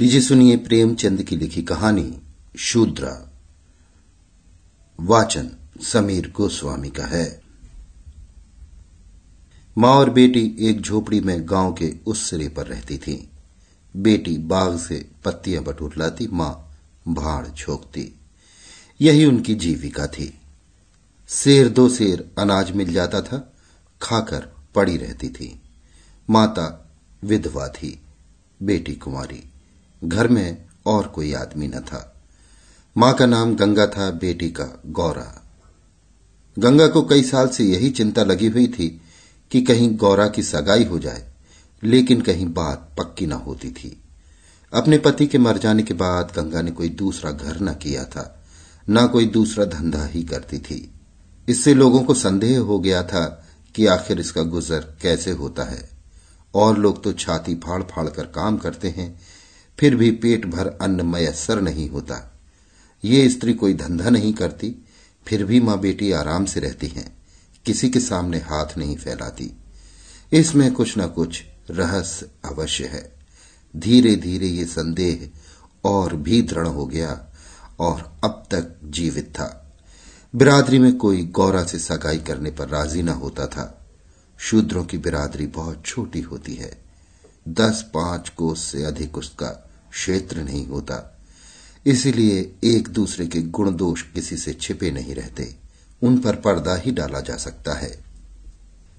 लीजिए सुनिए प्रेमचंद की लिखी कहानी, शूद्रा। वाचन समीर गोस्वामी का है। माँ और बेटी एक झोपड़ी में गाँव के उस सिरे पर रहती थी। बेटी बाग से पत्तियाँ बटोर लाती, माँ भाड़ झोंकती। यही उनकी जीविका थी। शेर दो शेर अनाज मिल जाता था, खाकर पड़ी रहती थी। माता विधवा थी, बेटी कुमारी घर में और कोई आदमी न था। माँ का नाम गंगा था, बेटी का गौरा। गंगा को कई साल से यही चिंता लगी हुई थी कि कहीं गौरा की सगाई हो जाए, लेकिन कहीं बात पक्की न होती थी। अपने पति के मर जाने के बाद गंगा ने कोई दूसरा घर न किया था, न कोई दूसरा धंधा ही करती थी। इससे लोगों को संदेह हो गया था कि आखिर इसका गुजर कैसे होता है। और लोग तो छाती फाड़ फाड़ कर काम करते हैं फिर भी पेट भर अन्न मयसर नहीं होता। ये स्त्री कोई धंधा नहीं करती, फिर भी माँ बेटी आराम से रहती हैं, किसी के सामने हाथ नहीं फैलाती। इसमें कुछ न कुछ रहस्य अवश्य है। धीरे धीरे ये संदेह और भी दृढ़ हो गया और अब तक जीवित था। बिरादरी में कोई गौरा से सगाई करने पर राज़ी न होता था। शूद्रों की बिरादरी बहुत छोटी होती है। दस पाँच कोस से अधिक उसका क्षेत्र नहीं होता। इसीलिए एक दूसरे के गुण दोष किसी से छिपे नहीं रहते। उन पर पर्दा ही डाला जा सकता है।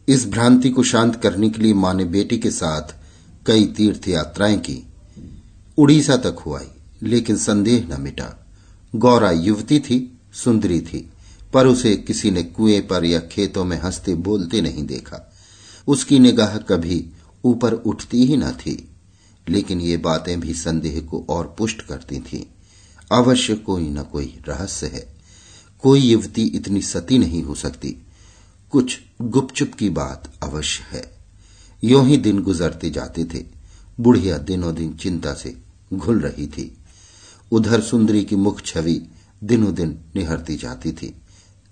इस भ्रांति को शांत करने के लिए माँ ने बेटी के साथ कई तीर्थ यात्राएँ की। उड़ीसा तक हुआई लेकिन संदेह न मिटा। गौरा युवती थी, सुंदरी थी, पर उसे किसी ने कुएँ पर या खेतों में हँसते बोलते नहीं देखा। उसकी निगाह कभी ऊपर उठती ही न थी। लेकिन ये बातें भी संदेह को और पुष्ट करती थी। अवश्य कोई न कोई रहस्य है। कोई युवती इतनी सती नहीं हो सकती। कुछ गुपचुप की बात अवश्य है। यो ही दिन गुजरते जाते थे। बुढ़िया दिनों दिन चिंता से घुल रही थी। उधर सुंदरी की मुख छवि दिनों दिन निहरती जाती थी।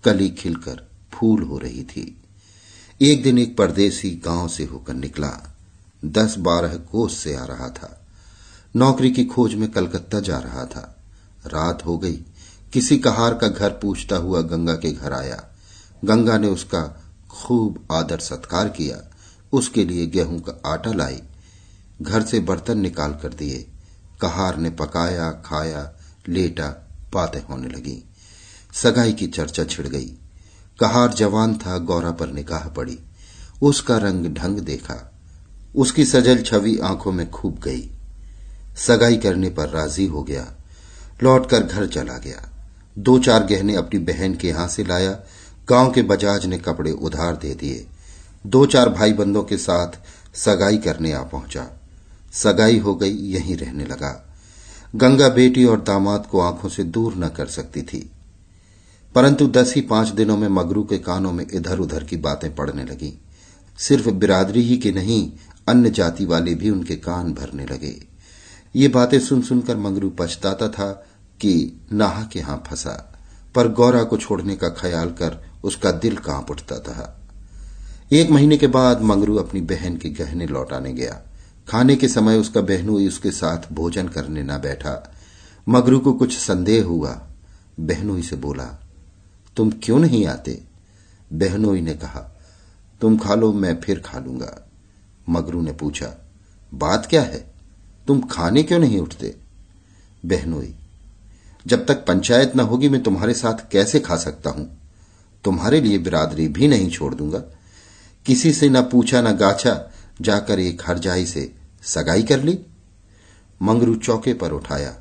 कली खिलकर फूल हो रही थी। एक दिन एक परदेसी गाँव से होकर निकला। दस बारह कोस से आ रहा था। नौकरी की खोज में कलकत्ता जा रहा था। रात हो गई। किसी कहार का घर पूछता हुआ गंगा के घर आया। गंगा ने उसका खूब आदर सत्कार किया। उसके लिए गेहूँ का आटा लाई। घर से बर्तन निकाल कर दिए। कहार ने पकाया, खाया, लेटा, बातें होने लगी। सगाई की चर्चा छिड़ गई। कहार जवान था, गौरा पर निकाह पड़ी। उसका रंग ढंग देखा। उसकी सजल छवि आँखों में खूब गई। सगाई करने पर राज़ी हो गया। लौटकर घर चला गया। दो चार गहने अपनी बहन के यहाँ से लाया। गाँव के बजाज ने कपड़े उधार दे दिए। दो चार भाई बंदों के साथ सगाई करने आ पहुँचा। सगाई हो गई, यहीं रहने लगा। गंगा बेटी और दामाद को आँखों से दूर न कर सकती थी। परंतु दस ही पाँच दिनों में मगरू के कानों में इधर उधर की बातें पड़ने लगी। सिर्फ़ बिरादरी ही के नहीं अन्य जाति वाले भी उनके कान भरने लगे। ये बातें सुन सुनकर मंगरू पछताता था कि नाह के यहाँ फंसा, पर गौरा को छोड़ने का ख्याल कर उसका दिल काँप उठता था। एक महीने के बाद मंगरू अपनी बहन के गहने लौटाने गया। खाने के समय उसका बहनोई उसके साथ भोजन करने न बैठा। मगरू को कुछ संदेह हुआ। बहनोई से बोला, तुम क्यों नहीं आते? बहनोई ने कहा, तुम खा लो, मैं फिर खा लूँगा। मगरू ने पूछा, बात क्या है? तुम खाने क्यों नहीं उठते? बहनोई जब तक पंचायत न होगी, मैं तुम्हारे साथ कैसे खा सकता हूँ? तुम्हारे लिए बिरादरी भी नहीं छोड़ दूँगा। किसी से न पूछा न गाछा, जाकर एक हरजाई से सगाई कर ली। मंगरू चौके पर उठाया,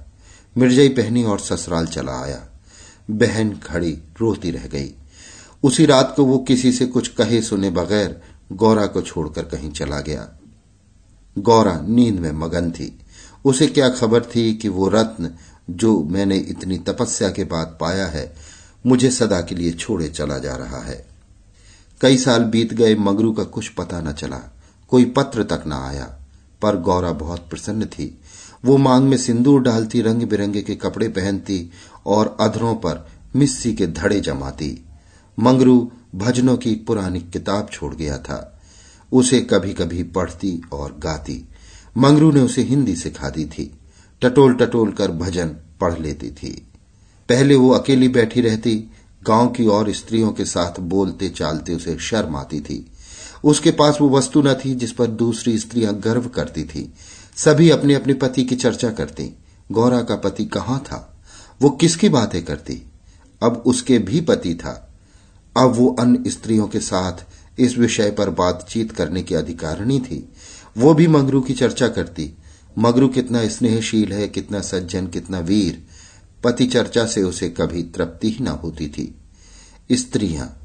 मिर्जई पहनी और ससुराल चला आया। बहन खड़ी रोती रह गई। उसी रात को वो किसी से कुछ कहे सुने बगैर गौरा को छोड़कर कहीं चला गया। गौरा नींद में मगन थी। उसे क्या खबर थी कि वो रत्न जो मैंने इतनी तपस्या के बाद पाया है, मुझे सदा के लिए छोड़े चला जा रहा है। कई साल बीत गए, मगरू का कुछ पता न चला। कोई पत्र तक न आया, पर गौरा बहुत प्रसन्न थी। वो मांग में सिंदूर डालती रंग बिरंगे के कपड़े पहनती और अधरों पर मिस्सी के धड़े जमाती। मंगरू भजनों की पुरानी किताब छोड़ गया था। उसे कभी कभी पढ़ती और गाती। मंगरू ने उसे हिंदी सिखा दी थी। टटोल टटोल कर भजन पढ़ लेती थी। पहले वो अकेली बैठी रहती, गाँव की और स्त्रियों के साथ बोलते चालते उसे शर्म आती थी। उसके पास वो वस्तु न थी जिस पर दूसरी स्त्रियाँ गर्व करती थी। सभी अपने अपने पति की चर्चा करती। गौरा का पति कहाँ था? वो किसकी बातें करती? अब उसके भी पति था। अब वो अन्य स्त्रियों के साथ इस विषय पर बातचीत करने की अधिकारिणी थी। वो भी मंगरू की चर्चा करती। मगरू कितना स्नेहशील है, कितना सज्जन, कितना वीर। पति चर्चा से उसे कभी तृप्ति ही ना होती थी। स्त्रियाँ,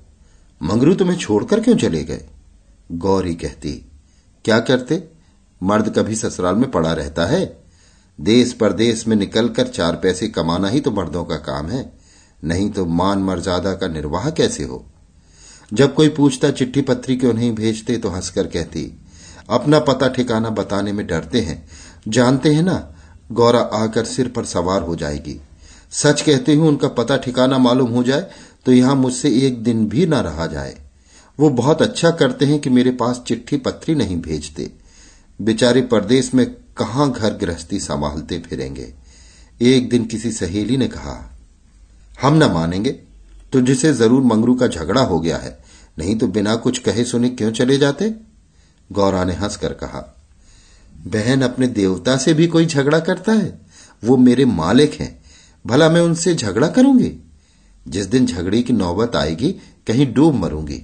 मंगरू तुम्हें छोड़कर क्यों चले गए? गौरी कहती, क्या करते? मर्द कभी ससुराल में पड़ा रहता है? देश परदेश में निकलकर चार पैसे कमाना ही तो मर्दों का काम है। नहीं तो मान मर्यादा का निर्वाह कैसे हो? जब कोई पूछता चिट्ठी पत्री क्यों नहीं भेजते तो हंसकर कहती, अपना पता ठिकाना बताने में डरते हैं। जानते हैं ना, गौरा आकर सिर पर सवार हो जाएगी। सच कहते हूँ उनका पता ठिकाना मालूम हो जाए तो यहाँ मुझसे एक दिन भी ना रहा जाए। वो बहुत अच्छा करते हैं कि मेरे पास चिट्ठी पत्री नहीं भेजते। बेचारे परदेश में कहाँ घर गृहस्थी संभालते फिरेंगे? एक दिन किसी सहेली ने कहा हम न मानेंगे तुझसे ज़रूर मंगरू का झगड़ा हो गया है, नहीं तो बिना कुछ कहे सुने क्यों चले जाते? गौरा ने हंसकर कहा, बहन अपने देवता से भी कोई झगड़ा करता है? वो मेरे मालिक हैं, भला मैं उनसे झगड़ा करूँगी? जिस दिन झगड़े की नौबत आएगी, कहीं डूब मरूँगी।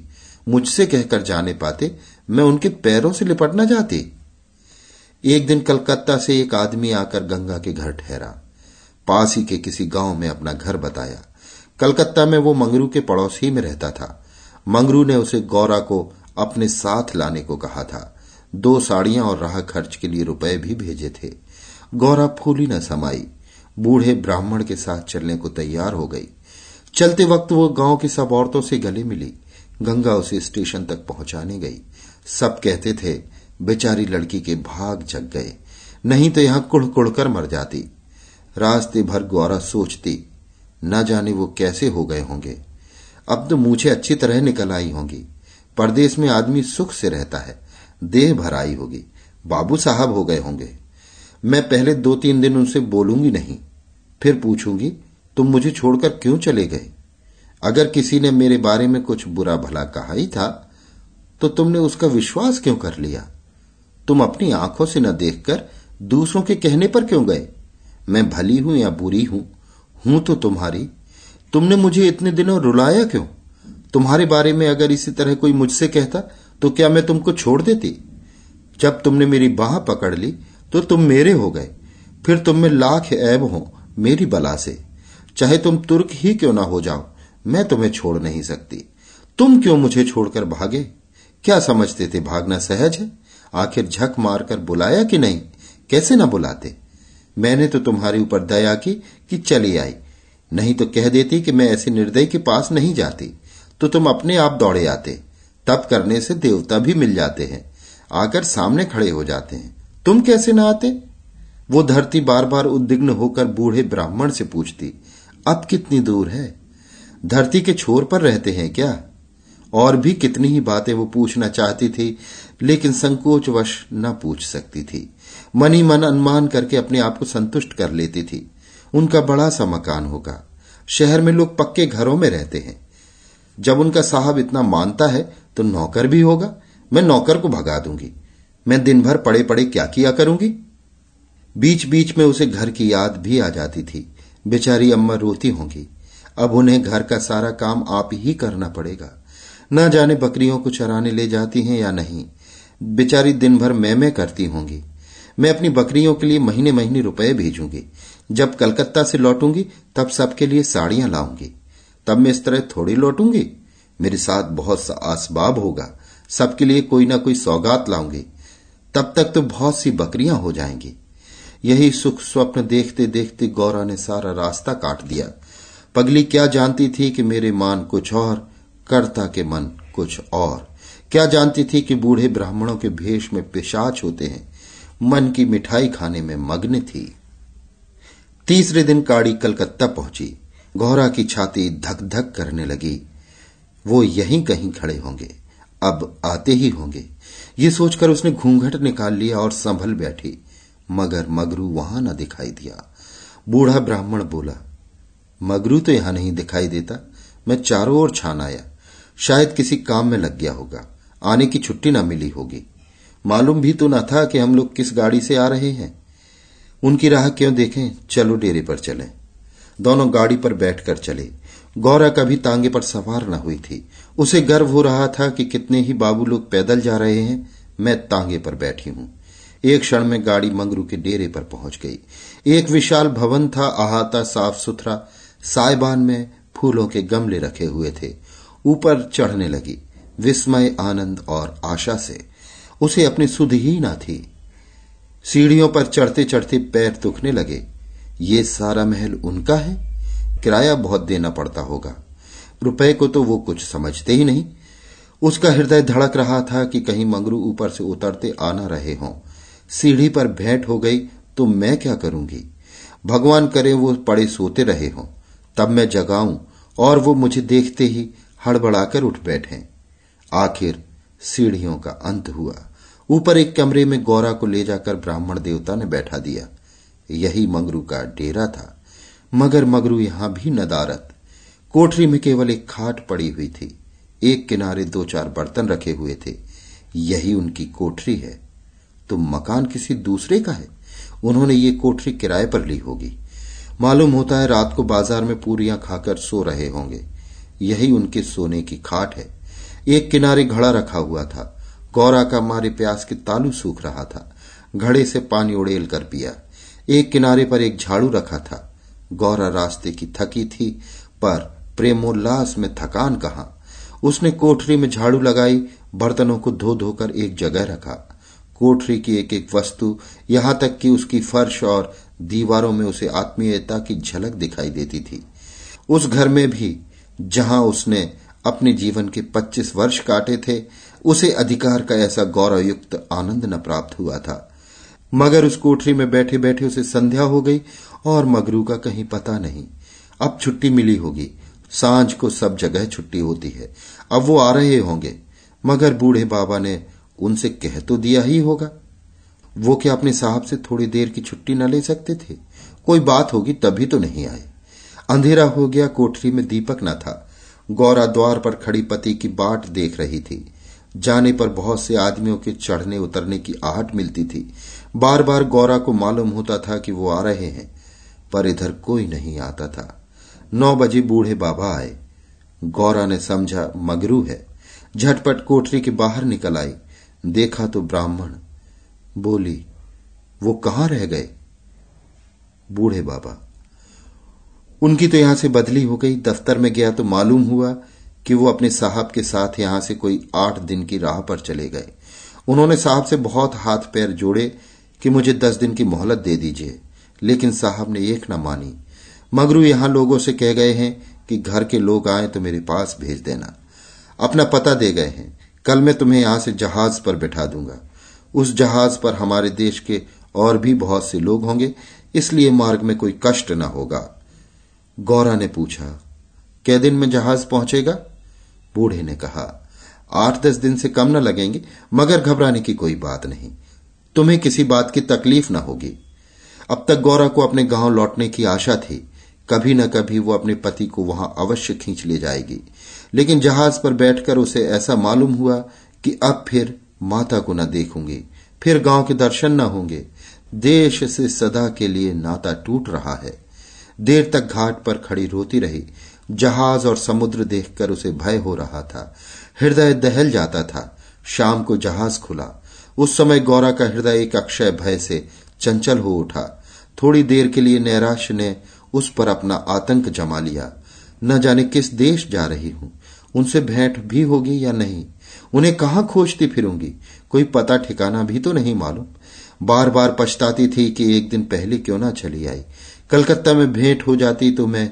मुझसे कहकर जाने पाते, मैं उनके पैरों से लिपटना चाहती एक दिन कलकत्ता से एक आदमी आकर गंगा के घर ठहरा। पास ही के किसी गाँव में अपना घर बताया। कलकत्ता में वो मंगरू के पड़ोसी में रहता था। मंगरू ने उसे गौरा को अपने साथ लाने को कहा था। दो साड़ियाँ और राह खर्च के लिए रुपए भी भेजे थे। गौरा फूली न समाई। बूढ़े ब्राह्मण के साथ चलने को तैयार हो गई। चलते वक्त वो गाँव की सब औरतों से गले मिली। गंगा उसे स्टेशन तक पहुँचाने गई। सब कहते थे, बेचारी लड़की के भाग जग गए। नहीं तो यहाँ कुड़ कुड़ कर मर जाती। रास्ते भर गौरा सोचती, न जाने वो कैसे हो गए होंगे। अब तो मूछे अच्छी तरह निकल आई होंगी। परदेश में आदमी सुख से रहता है, देह भर आई होगी। बाबू साहब हो गए होंगे। मैं पहले दो तीन दिन उनसे बोलूँगी नहीं। फिर पूछूँगी, तुम मुझे छोड़कर क्यों चले गए? अगर किसी ने मेरे बारे में कुछ बुरा भला कहा ही था तो तुमने उसका विश्वास क्यों कर लिया? तुम अपनी आँखों से न देखकर दूसरों के कहने पर क्यों गए? मैं भली हूँ या बुरी हूँ? हूँ तो तुम्हारी। तुमने मुझे इतने दिनों रुलाया क्यों? तुम्हारे बारे में अगर इसी तरह कोई मुझसे कहता तो क्या मैं तुमको छोड़ देती? जब तुमने मेरी बाह पकड़ ली तो तुम मेरे हो गए। फिर तुम में लाख ऐब हो, मेरी बला से। चाहे तुम तुर्क ही क्यों ना हो जाओ, मैं तुम्हें छोड़ नहीं सकती। तुम क्यों मुझे छोड़कर भागे? क्या समझते थे भागना सहज है? आखिर झक मारकर बुलाया कि नहीं? कैसे ना बुलाते? मैंने तो तुम्हारे ऊपर दया की कि चली आई। नहीं तो कह देती कि मैं ऐसे निर्दय के पास नहीं जाती तो तुम अपने आप दौड़े आते। तप करने से देवता भी मिल जाते हैं, आकर सामने खड़े हो जाते हैं। तुम कैसे ना आते? वो धरती बार बार उद्विग्न होकर बूढ़े ब्राह्मण से पूछती, अब कितनी दूर है? धरती के छोर पर रहते हैं क्या? और भी कितनी ही बातें वो पूछना चाहती थी, लेकिन संकोचवश न पूछ सकती थी। मन ही मन अनुमान करके अपने आप को संतुष्ट कर लेती थी। उनका बड़ा सा मकान होगा। शहर में लोग पक्के घरों में रहते हैं। जब उनका साहब इतना मानता है तो नौकर भी होगा। मैं नौकर को भगा दूँगी। मैं दिन भर पड़े पड़े क्या किया करूँगी? बीच बीच में उसे घर की याद भी आ जाती थी। बेचारी अम्मा रोती होंगी। अब उन्हें घर का सारा काम आप ही करना पड़ेगा। न जाने बकरियों को चराने ले जाती हैं या नहीं। बेचारी दिन भर मैं मैं करती होंगी। मैं अपनी बकरियों के लिए महीने महीने रुपए भेजूँगी। जब कलकत्ता से लौटूँगी, तब सबके लिए साड़ियाँ लाऊँगी। तब मैं इस तरह थोड़ी लौटूँगी। मेरे साथ बहुत सा आसबाब होगा। सबके लिए कोई ना कोई सौगात लाऊँगी। तब तक तो बहुत सी बकरियाँ हो जाएँगी। यही सुख स्वप्न देखते देखते गौरा ने सारा रास्ता काट दिया। पगली क्या जानती थी कि मेरे मान कुछ और कर्ता के मन कुछ और। क्या जानती थी कि बूढ़े ब्राह्मणों के भेष में पिशाच होते हैं? मन की मिठाई खाने में मग्न थी। तीसरे दिन काड़ी कलकत्ता पहुँची। गौरा की छाती धक धक करने लगी। वो यहीं कहीं खड़े होंगे। अब आते ही होंगे। ये सोचकर उसने घूंघट निकाल लिया और संभल बैठी। मगर मगरू वहाँ न दिखाई दिया। बूढ़ा ब्राह्मण बोला, मगरू तो यहाँ नहीं दिखाई देता। मैं चारों ओर छान आया। शायद किसी काम में लग गया होगा। आने की छुट्टी न मिली होगी। मालूम भी तो न था कि हम लोग किस गाड़ी से आ रहे हैं। उनकी राह क्यों देखें? चलो डेरे पर चले। दोनों गाड़ी पर बैठकर चले। गौरा कभी तांगे पर सवार न हुई थी। उसे गर्व हो रहा था कि कितने ही बाबू लोग पैदल जा रहे हैं, मैं तांगे पर बैठी हूँ। एक क्षण में गाड़ी मंगरू के डेरे पर पहुँच गई। एक विशाल भवन था, अहाता, साफ़ सुथरा साइबान में फूलों के गमले रखे हुए थे। ऊपर चढ़ने लगी। विस्मय, आनंद और आशा से। उसे अपनी सुध ही न थी। सीढ़ियों पर चढ़ते चढ़ते पैर दुखने लगे। ये सारा महल उनका है? किराया बहुत देना पड़ता होगा। रुपए को तो वो कुछ समझते ही नहीं। उसका हृदय धड़क रहा था कि कहीं मंगरू ऊपर से उतरते आना रहे हों। सीढ़ी पर भेंट हो गई तो मैं क्या करूँगी? भगवान करे वो पड़े सोते रहे हों। तब मैं जगाऊं और वो मुझे देखते ही हड़बड़ाकर उठ बैठे। आखिर सीढ़ियों का अंत हुआ। ऊपर एक कमरे में गौरा को ले जाकर ब्राह्मण देवता ने बैठा दिया। यही मंगरू का डेरा था। मगर मगरू यहाँ भी नदारत। कोठरी में केवल एक खाट पड़ी हुई थी। एक किनारे दो चार बर्तन रखे हुए थे। यही उनकी कोठरी है। तो मकान किसी दूसरे का है? उन्होंने ये कोठरी किराए पर ली होगी। मालूम होता है रात को बाज़ार में पूरियाँ खाकर सो रहे होंगे। यही उनके सोने की खाट है। एक किनारे घड़ा रखा हुआ था। गौरा का मारे प्यास के तालू सूख रहा था। घड़े से पानी उड़ेल कर पिया। एक किनारे पर एक झाड़ू रखा था। गौरा रास्ते की थकी थी, पर प्रेमोल्लास में थकान कहा। उसने कोठरी में झाड़ू लगाई, बर्तनों को धो धोकर एक जगह रखा। कोठरी की एक एक वस्तु यहाँ तक कि उसकी फर्श और दीवारों में उसे आत्मीयता की झलक दिखाई देती थी। उस घर में भी जहाँ उसने अपने जीवन के 25 वर्ष काटे थे, उसे अधिकार का ऐसा गौरवयुक्त आनंद न प्राप्त हुआ था। मगर उस कोठरी में बैठे बैठे उसे संध्या हो गई और मगरू का कहीं पता नहीं। अब छुट्टी मिली होगी। साँझ को सब जगह छुट्टी होती है। अब वो आ रहे होंगे। मगर बूढ़े बाबा ने उनसे कह तो दिया ही होगा। वो क्या अपने साहब से थोड़ी देर की छुट्टी न ले सकते थे? कोई बात होगी तभी तो नहीं आए। अंधेरा हो गया, कोठरी में दीपक न था। गौरा द्वार पर खड़ी पति की बाट देख रही थी। जाने पर बहुत से आदमियों के चढ़ने उतरने की आहट मिलती थी। बार बार गौरा को मालूम होता था कि वो आ रहे हैं, पर इधर कोई नहीं आता था। नौ बजे बूढ़े बाबा आए। गौरा ने समझा, मगरू है। झटपट कोठरी के बाहर निकल आई। देखा तो ब्राह्मण। बोली, वो कहाँ रह गए? बूढ़े बाबा उनकी तो यहाँ से बदली हो गई, दफ्तर में गया तो मालूम हुआ कि वो अपने साहब के साथ यहाँ से कोई आठ दिन की राह पर चले गए। उन्होंने साहब से बहुत हाथ पैर जोड़े कि मुझे दस दिन की मोहलत दे दीजिए, लेकिन साहब ने एक न मानी। मगरू यहाँ लोगों से कह गए हैं कि घर के लोग आए तो मेरे पास भेज देना। अपना पता दे गए हैं, कल मैं तुम्हें यहाँ से जहाज़ पर बैठा दूँगा। उस जहाज़ पर हमारे देश के और भी बहुत से लोग होंगे, इसलिए मार्ग में कोई कष्ट न होगा। गौरा ने पूछा कै दिन में जहाज़ पहुंचेगा? बूढ़े ने कहा, आठ दस दिन से कम न लगेंगे, मगर घबराने की कोई बात नहीं। तुम्हें किसी बात की तकलीफ़ न होगी। अब तक गौरा को अपने गाँव लौटने की आशा थी। कभी न कभी वो अपने पति को वहाँ अवश्य खींच ले जाएगी। लेकिन जहाज़ पर बैठकर उसे ऐसा मालूम हुआ कि अब फिर माता को न देखूँगी, फिर गाँव के दर्शन न होंगे। देश से सदा के लिए नाता टूट रहा है। देर तक घाट पर खड़ी रोती रही। जहाज़ और समुद्र देखकर उसे भय हो रहा था। हृदय दहल जाता था। शाम को जहाज़ खुला। उस समय गौरा का हृदय एक अक्षय भय से चंचल हो उठा। थोड़ी देर के लिए नैराश ने उस पर अपना आतंक जमा लिया। न जाने किस देश जा रही हूँ। उनसे भेंट भी होगी या नहीं? उन्हें कहाँ खोजती फिरूँगी? कोई पता ठिकाना भी तो नहीं मालूम। बार बार पछताती थी कि एक दिन पहले क्यों ना चली आई। कलकत्ता में भेंट हो जाती तो मैं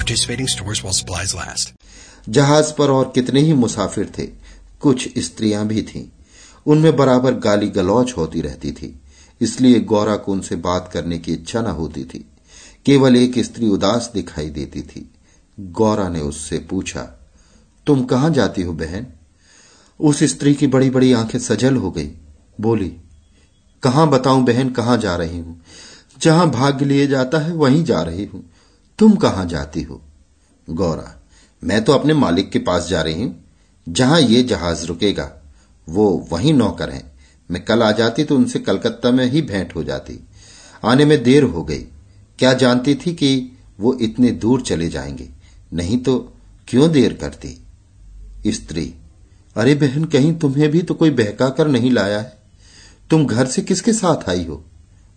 participating stores while supplies last. जहाज़ पर और कितने ही मुसाफिर थे, कुछ स्त्रियाँ भी थीं। उनमें बराबर गाली गलौच होती रहती थी, इसलिए गौरा को उनसे बात करने की इच्छा न होती थी। केवल एक स्त्री उदास दिखाई देती थी। गौरा ने उससे पूछा, तुम कहाँ जाती हो बहन? उस स्त्री की बड़ी बड़ी आँखें सजल हो गई। बोली, कहाँ बताऊँ बहन कहाँ जा रही हूँ? जहाँ भाग्य लिए जाता है वहीं जा रही हूँ। तुम कहाँ जाती हो? गौरा, मैं तो अपने मालिक के पास जा रही हूँ। जहाँ ये जहाज़ रुकेगा, वो वहीं नौकर हैं। मैं कल आ जाती तो उनसे कलकत्ता में ही भेंट हो जाती। आने में देर हो गई। क्या जानती थी कि वो इतने दूर चले जाएँगे? नहीं तो क्यों देर करती? स्त्री, अरे बहन, कहीं तुम्हें भी तो कोई बहका कर नहीं लाया है? तुम घर से किसके साथ आई हो?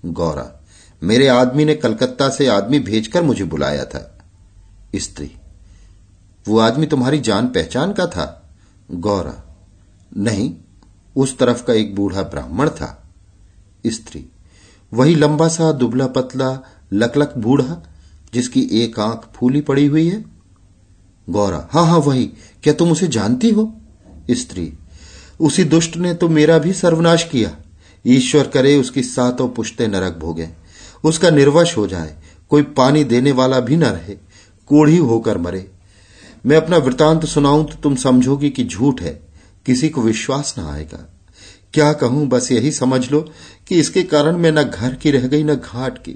गौरा मेरे आदमी ने कलकत्ता से आदमी भेजकर मुझे बुलाया था। स्त्री, वो आदमी तुम्हारी जान पहचान का था? गौरा, नहीं, उस तरफ़ का एक बूढ़ा ब्राह्मण था। स्त्री, वही लंबा सा, दुबला पतला, लकलक बूढ़ा, जिसकी एक आँख फूली पड़ी हुई है? गौरा, हाँ हाँ, वही, क्या तुम उसे जानती हो? स्त्री, उसी दुष्ट ने तो मेरा भी सर्वनाश किया। ईश्वर करे उसकी सातों पुश्ते नरक भोगे। उसका निर्वश हो जाए। कोई पानी देने वाला भी न रहे। कोढ़ी होकर मरे। मैं अपना वृतांत सुनाऊं तो तुम समझोगी कि झूठ है। किसी को विश्वास न आएगा। क्या कहूँ, बस यही समझ लो कि इसके कारण मैं न घर की रह गई, न घाट की।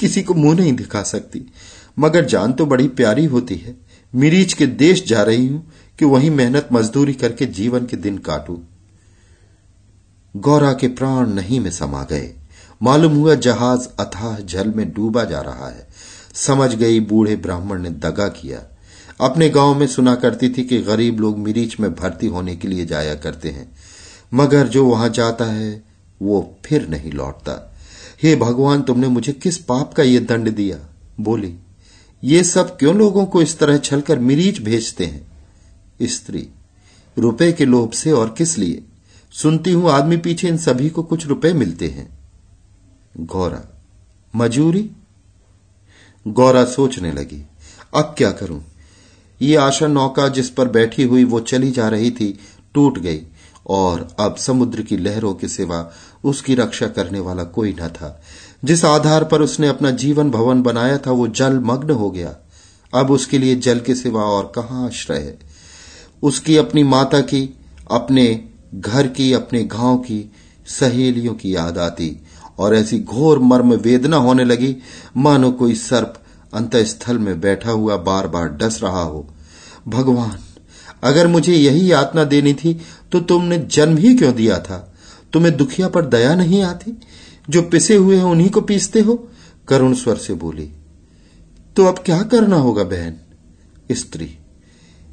किसी को मुँह नहीं दिखा सकती। मगर जान तो बड़ी प्यारी होती है। मिरीच के देश जा रही हूँ कि वहीं मेहनत मजदूरी करके जीवन के दिन काटू। गौरा के प्राण नहीं में समा गए। मालूम हुआ जहाज़ अथाह जल में डूबा जा रहा है। समझ गई बूढ़े ब्राह्मण ने दगा किया। अपने गाँव में सुना करती थी कि गरीब लोग मिरीच में भर्ती होने के लिए जाया करते हैं। मगर जो वहाँ जाता है, वो फिर नहीं लौटता। हे भगवान, तुमने मुझे किस पाप का ये दंड दिया? बोली, ये सब क्यों लोगों को इस तरह छलकर मिरीच भेजते हैं? स्त्री, रुपए के लोभ से और किस लिए? सुनती हूँ आदमी पीछे इन सभी को कुछ रुपए मिलते हैं। गौरा। मजूरी? गौरा सोचने लगी। अब क्या करूँ? ये आशा नौका जिस पर बैठी हुई वो चली जा रही थी, टूट गई। और अब समुद्र की लहरों के सिवा उसकी रक्षा करने वाला कोई न था। जिस आधार पर उसने अपना जीवन भवन बनाया था, वो जल मग्न हो गया। अब उसके लिए जल के सिवा और कहा आश्रय है? उसकी अपनी माता की, अपने घर की, अपने गाँव की सहेलियों की याद आती। और ऐसी घोर मर्म वेदना होने लगी, मानो कोई सर्प अंतस्थल में बैठा हुआ बार बार डस रहा हो। भगवान, अगर मुझे यही यातना देनी थी तो तुमने जन्म ही क्यों दिया था? तुम्हें दुखिया पर दया नहीं आती? जो पिसे हुए हैं उन्हीं को पीसते हो? करुण स्वर से बोली तो अब क्या करना होगा बहन? स्त्री,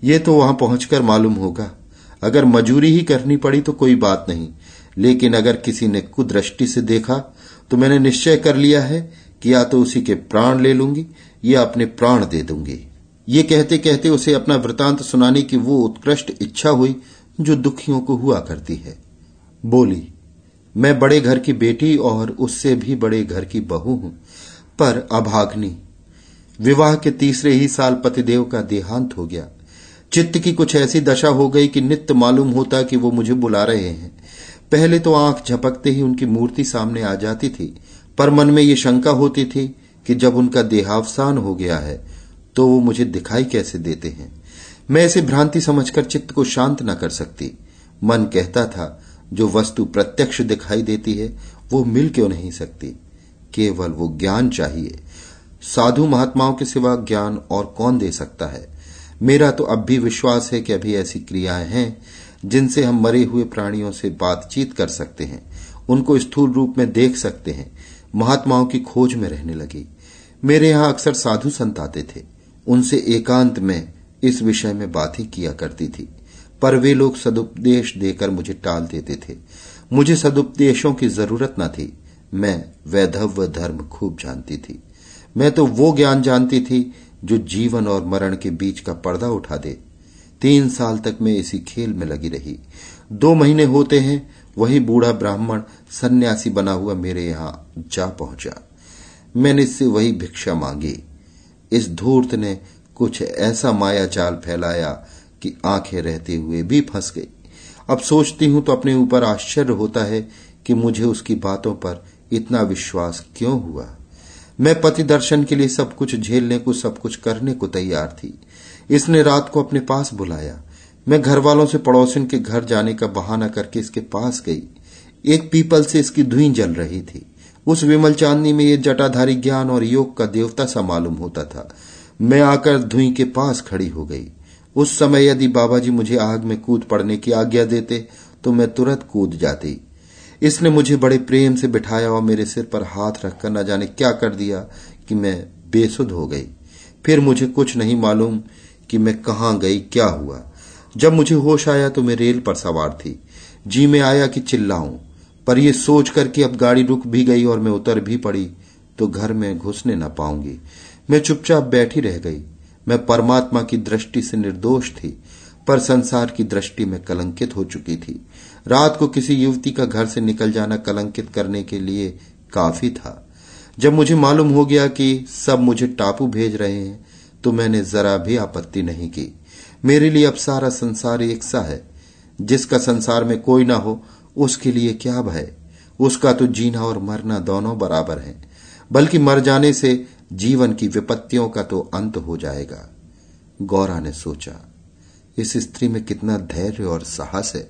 ये तो वहाँ पहुंचकर मालूम होगा। अगर मजूरी ही करनी पड़ी तो कोई बात नहीं। लेकिन अगर किसी ने कुदृष्टि से देखा तो मैंने निश्चय कर लिया है कि या तो उसी के प्राण ले लूँगी, या अपने प्राण दे दूँगी। ये कहते कहते उसे अपना वृतांत सुनाने की वो उत्कृष्ट इच्छा हुई, जो दुखियों को हुआ करती है। बोली, मैं बड़े घर की बेटी और उससे भी बड़े घर की बहू हूँ। पर अभाग्नि विवाह के तीसरे ही साल पतिदेव का देहांत हो गया। चित्त की कुछ ऐसी दशा हो गई कि नित्य मालूम होता कि वो मुझे बुला रहे हैं। पहले तो आँख झपकते ही उनकी मूर्ति सामने आ जाती थी, पर मन में ये शंका होती थी कि जब उनका देहावसान हो गया है तो वो मुझे दिखाई कैसे देते हैं? मैं इसे भ्रांति समझकर चित्त को शांत न कर सकती। मन कहता था, जो वस्तु प्रत्यक्ष दिखाई देती है, वो मिल क्यों नहीं सकती? केवल वो ज्ञान चाहिए। साधु महात्माओं के सिवा ज्ञान और कौन दे सकता है? मेरा तो अब भी विश्वास है कि अभी ऐसी क्रियाएँ हैं जिनसे हम मरे हुए प्राणियों से बातचीत कर सकते हैं, उनको स्थूल रूप में देख सकते हैं, महात्माओं की खोज में रहने लगी। मेरे यहाँ अक्सर साधु संत आते थे। उनसे एकांत में इस विषय में बात ही किया करती थी। पर वे लोग सदुपदेश देकर मुझे टाल देते थे। मुझे सदुपदेशों की ज़रूरत न थी। मैं वैधव्य धर्म खूब जानती थी। मैं तो वो ज्ञान जानती थी जो जीवन और मरण के बीच का पर्दा उठा दे। तीन साल तक मैं इसी खेल में लगी रही। दो महीने होते हैं, वही बूढ़ा ब्राह्मण सन्यासी बना हुआ मेरे यहाँ जा पहुँचा। मैंने इससे वही भिक्षा मांगी। इस धूर्त ने कुछ ऐसा माया जाल फैलाया कि आँखें रहते हुए भी फंस गई। अब सोचती हूँ तो अपने ऊपर आश्चर्य होता है कि मुझे उसकी बातों पर इतना विश्वास क्यों हुआ। मैं पति दर्शन के लिए सब कुछ झेलने को, सब कुछ करने को तैयार थी। इसने रात को अपने पास बुलाया। मैं घर वालों से पड़ोसिन के घर जाने का बहाना करके इसके पास गई। एक पीपल से इसकी धुई जल रही थी। उस विमल चांदनी में ये जटाधारी ज्ञान और योग का देवता सा मालूम होता था। मैं आकर धुई के पास खड़ी हो गई। उस समय यदि बाबा जी मुझे आग में कूद पड़ने की आज्ञा देते तो मैं तुरंत कूद जाती। इसने मुझे बड़े प्रेम से बिठाया और मेरे सिर पर हाथ रखकर न जाने क्या कर दिया कि मैं बेसुध हो गई। फिर मुझे कुछ नहीं मालूम कि मैं कहाँ गई, क्या हुआ? जब मुझे होश आया तो मैं रेल पर सवार थी। जी में आया कि चिल्लाऊं, पर यह सोच कर अब गाड़ी रुक भी गई और मैं उतर भी पड़ी तो घर में घुसने न पाऊँगी। मैं चुपचाप बैठी रह गई। मैं परमात्मा की दृष्टि से निर्दोष थी, पर संसार की दृष्टि में कलंकित हो चुकी थी। रात को किसी युवती का घर से निकल जाना कलंकित करने के लिए काफ़ी था। जब मुझे मालूम हो गया कि सब मुझे टापू भेज रहे हैं तो मैंने जरा भी आपत्ति नहीं की। मेरे लिए अब सारा संसार एक सा है। जिसका संसार में कोई ना हो, उसके लिए क्या भय? उसका तो जीना और मरना दोनों बराबर है। बल्कि मर जाने से जीवन की विपत्तियों का तो अंत हो जाएगा। गौरा ने सोचा, इस स्त्री में कितना धैर्य और साहस है।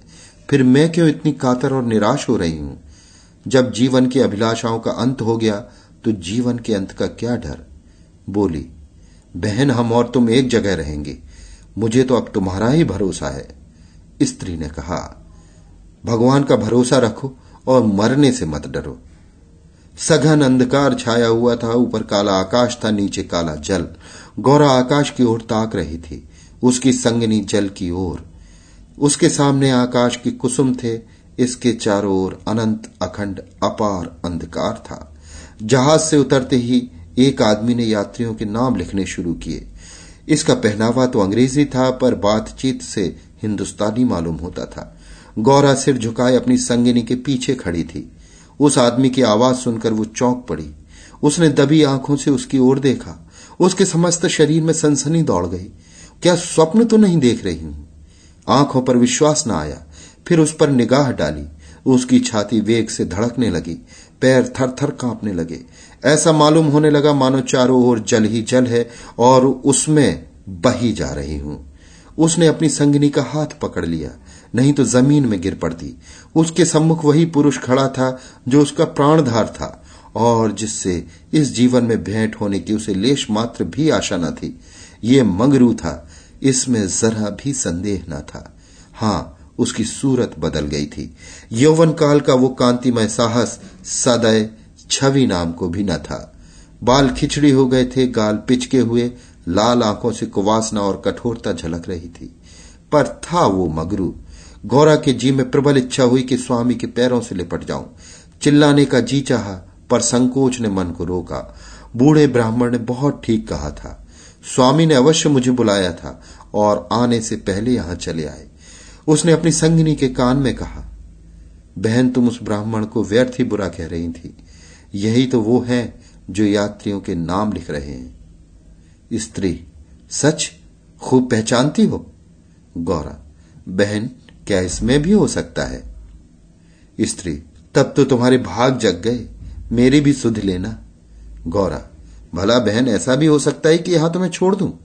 फिर मैं क्यों इतनी कातर और निराश हो रही हूँ? जब जीवन की अभिलाषाओं का अंत हो गया तो जीवन के अंत का क्या डर? बोली बहन, हम और तुम एक जगह रहेंगे। मुझे तो अब तुम्हारा ही भरोसा है। स्त्री ने कहा, भगवान का भरोसा रखो और मरने से मत डरो। सघन अंधकार छाया हुआ था, ऊपर काला आकाश था, नीचे काला जल। गौरा आकाश की ओर ताक रही थी, उसकी संगनी जल की ओर। उसके सामने आकाश की कुसुम थे, इसके चारों ओर अनंत, अखंड, अपार अंधकार था। जहाज़ से उतरते ही एक आदमी ने यात्रियों के नाम लिखने शुरू किए। इसका पहनावा तो अंग्रेज़ी था, पर बातचीत से हिंदुस्तानी मालूम होता था। गौरा सिर झुकाए अपनी संगिनी के पीछे खड़ी थी। उस आदमी की आवाज़ सुनकर वो चौंक पड़ी। उसने दबी आँखों से उसकी ओर देखा। उसके समस्त शरीर में सनसनी दौड़ गई। क्या स्वप्न तो नहीं देख रही हूँ? आँखों पर विश्वास न आया। फिर उस पर निगाह डाली। उसकी छाती वेग से धड़कने लगी। पैर थर थर कांपने लगे। ऐसा मालूम होने लगा, मानो चारों ओर जल ही जल है और उसमें बही जा रही हूँ। उसने अपनी संगनी का हाथ पकड़ लिया, नहीं तो ज़मीन में गिर पड़ती। उसके सम्मुख वही पुरुष खड़ा था जो उसका प्राणधार था, और जिससे इस जीवन में भेंट होने की उसे लेश मात्र भी आशा न थी। ये मंगरू था, इसमें जरा भी संदेह न था। हाँ, उसकी सूरत बदल गई थी। यौवन काल का वो कांतिमय साहस सदय छवि नाम को भी न था। बाल खिचड़ी हो गए थे, गाल पिचके हुए, लाल आँखों से कुवासना और कठोरता झलक रही थी। पर था वो मगरू। गौरा के जी में प्रबल इच्छा हुई कि स्वामी के पैरों से लिपट जाऊँ। चिल्लाने का जी चाहा, पर संकोच ने मन को रोका। बूढ़े ब्राह्मण ने बहुत ठीक कहा था। स्वामी ने अवश्य मुझे बुलाया था और आने से पहले यहाँ चले आए। उसने अपनी संगिनी के कान में कहा, बहन, तुम उस ब्राह्मण को व्यर्थ ही बुरा कह रही थी। यही तो वो है जो यात्रियों के नाम लिख रहे हैं। स्त्री, सच खूब पहचानती हो? गौरा, बहन, क्या इसमें भी हो सकता है? स्त्री, तब तो तुम्हारे भाग जग गए, मेरी भी सुध लेना। गौरा, भला बहन, ऐसा भी हो सकता है कि यहाँ तुम्हें छोड़ दूँ?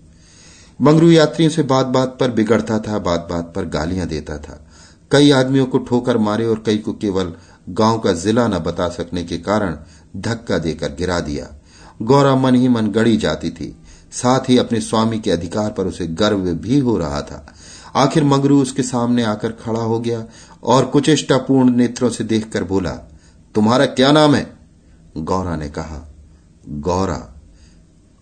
मंगरू यात्रियों से बात बात पर बिगड़ता था बात बात पर गालियाँ देता था। कई आदमियों को ठोकर मारे और कई को केवल गाँव का जिला न बता सकने के कारण धक्का देकर गिरा दिया। गौरा मन ही मन गड़ी जाती थी। साथ ही अपने स्वामी के अधिकार पर उसे गर्व भी हो रहा था। आखिर मंगरू उसके सामने आकर खड़ा हो गया और कुचेष्टापूर्ण नेत्रों से देखकर बोला, तुम्हारा क्या नाम है? गौरा ने कहा, गौरा।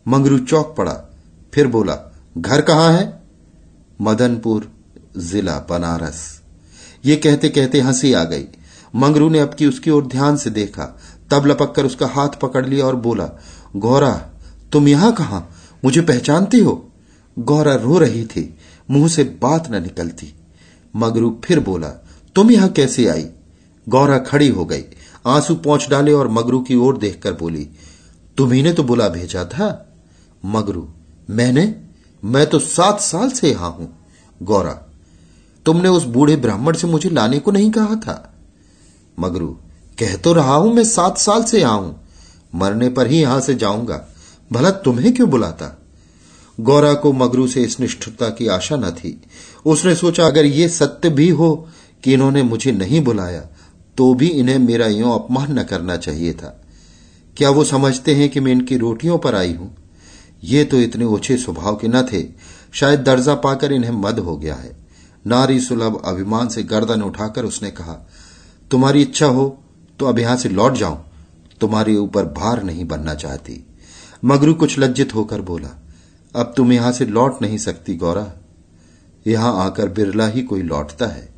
मंगरू चौक पड़ा, फिर बोला, घर कहाँ है? मदनपुर जिला बनारस। ये कहते कहते हँसी आ गई। मंगरू ने अब की उसकी ओर ध्यान से देखा। तब लपक कर उसका हाथ पकड़ लिया और बोला, गौरा, तुम यहाँ कहा? मुझे पहचानती हो? गौरा रो रही थी, मुँह से बात न निकलती। मगरू फिर बोला, तुम यहाँ कैसे आई? गौरा खड़ी हो गई, आँसू पहुँच डाले और मगरू की ओर देखकर बोली, तुम्ही ने तो बुला भेजा था? मगरू, मैंने? मैं तो सात साल से यहाँ हूँ। गौरा, तुमने उस बूढ़े ब्राह्मण से मुझे लाने को नहीं कहा था? मगरू कह तो रहा हूँ, मैं सात साल से यहाँ हूँ। मरने पर ही यहाँ से जाऊँगा। भला तुम्हें क्यों बुलाता? गौरा को मगरू से इस निष्ठुरता की आशा न थी। उसने सोचा, अगर ये सत्य भी हो कि इन्होंने मुझे नहीं बुलाया तो भी इन्हें मेरा यो अपमान न करना चाहिए था। क्या वो समझते हैं कि मैं इनकी रोटियों पर आई हूँ? ये तो इतने ओछे स्वभाव के न थे। शायद दर्जा पाकर इन्हें मद हो गया है। नारी सुलभ अभिमान से गर्दन उठाकर उसने कहा, तुम्हारी इच्छा हो तो अब यहाँ से लौट जाऊँ। तुम्हारे ऊपर भार नहीं बनना चाहती। मगरू कुछ लज्जित होकर बोला, अब तुम यहाँ से लौट नहीं सकती गौरा। यहाँ आकर बिरला ही कोई लौटता है।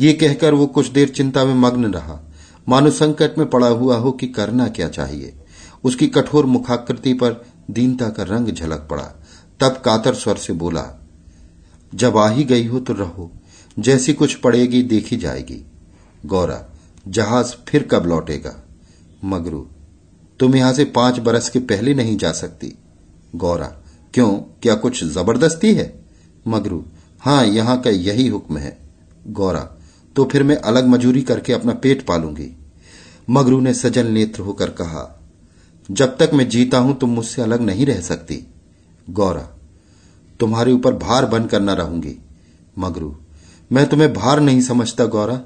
ये कहकर वो कुछ देर चिंता में मग्न रहा। मानो संकट में पड़ा हुआ हो कि करना क्या चाहिए। उसकी कठोर मुखाकृति पर दीनता का रंग झलक पड़ा। तब कातर स्वर से बोला, जब आ ही गई हो तो रहो, जैसी कुछ पड़ेगी देखी जाएगी। गौरा जहाज़ फिर कब लौटेगा? मगरू, तुम यहाँ से पाँच बरस के पहले नहीं जा सकती। गौरा, क्यों? क्या कुछ ज़बरदस्ती है? मगरू, हाँ, यहाँ का यही हुक्म है। गौरा तो फिर मैं अलग मजूरी करके अपना पेट पालूँगी। मगरू ने सजन नेत्र होकर कहा, जब तक मैं जीता हूँ, तुम मुझसे अलग नहीं रह सकती। गौरा, तुम्हारे ऊपर भार बनकर न रहूँगी। मगरू, मैं तुम्हें भार नहीं समझता, गौरा।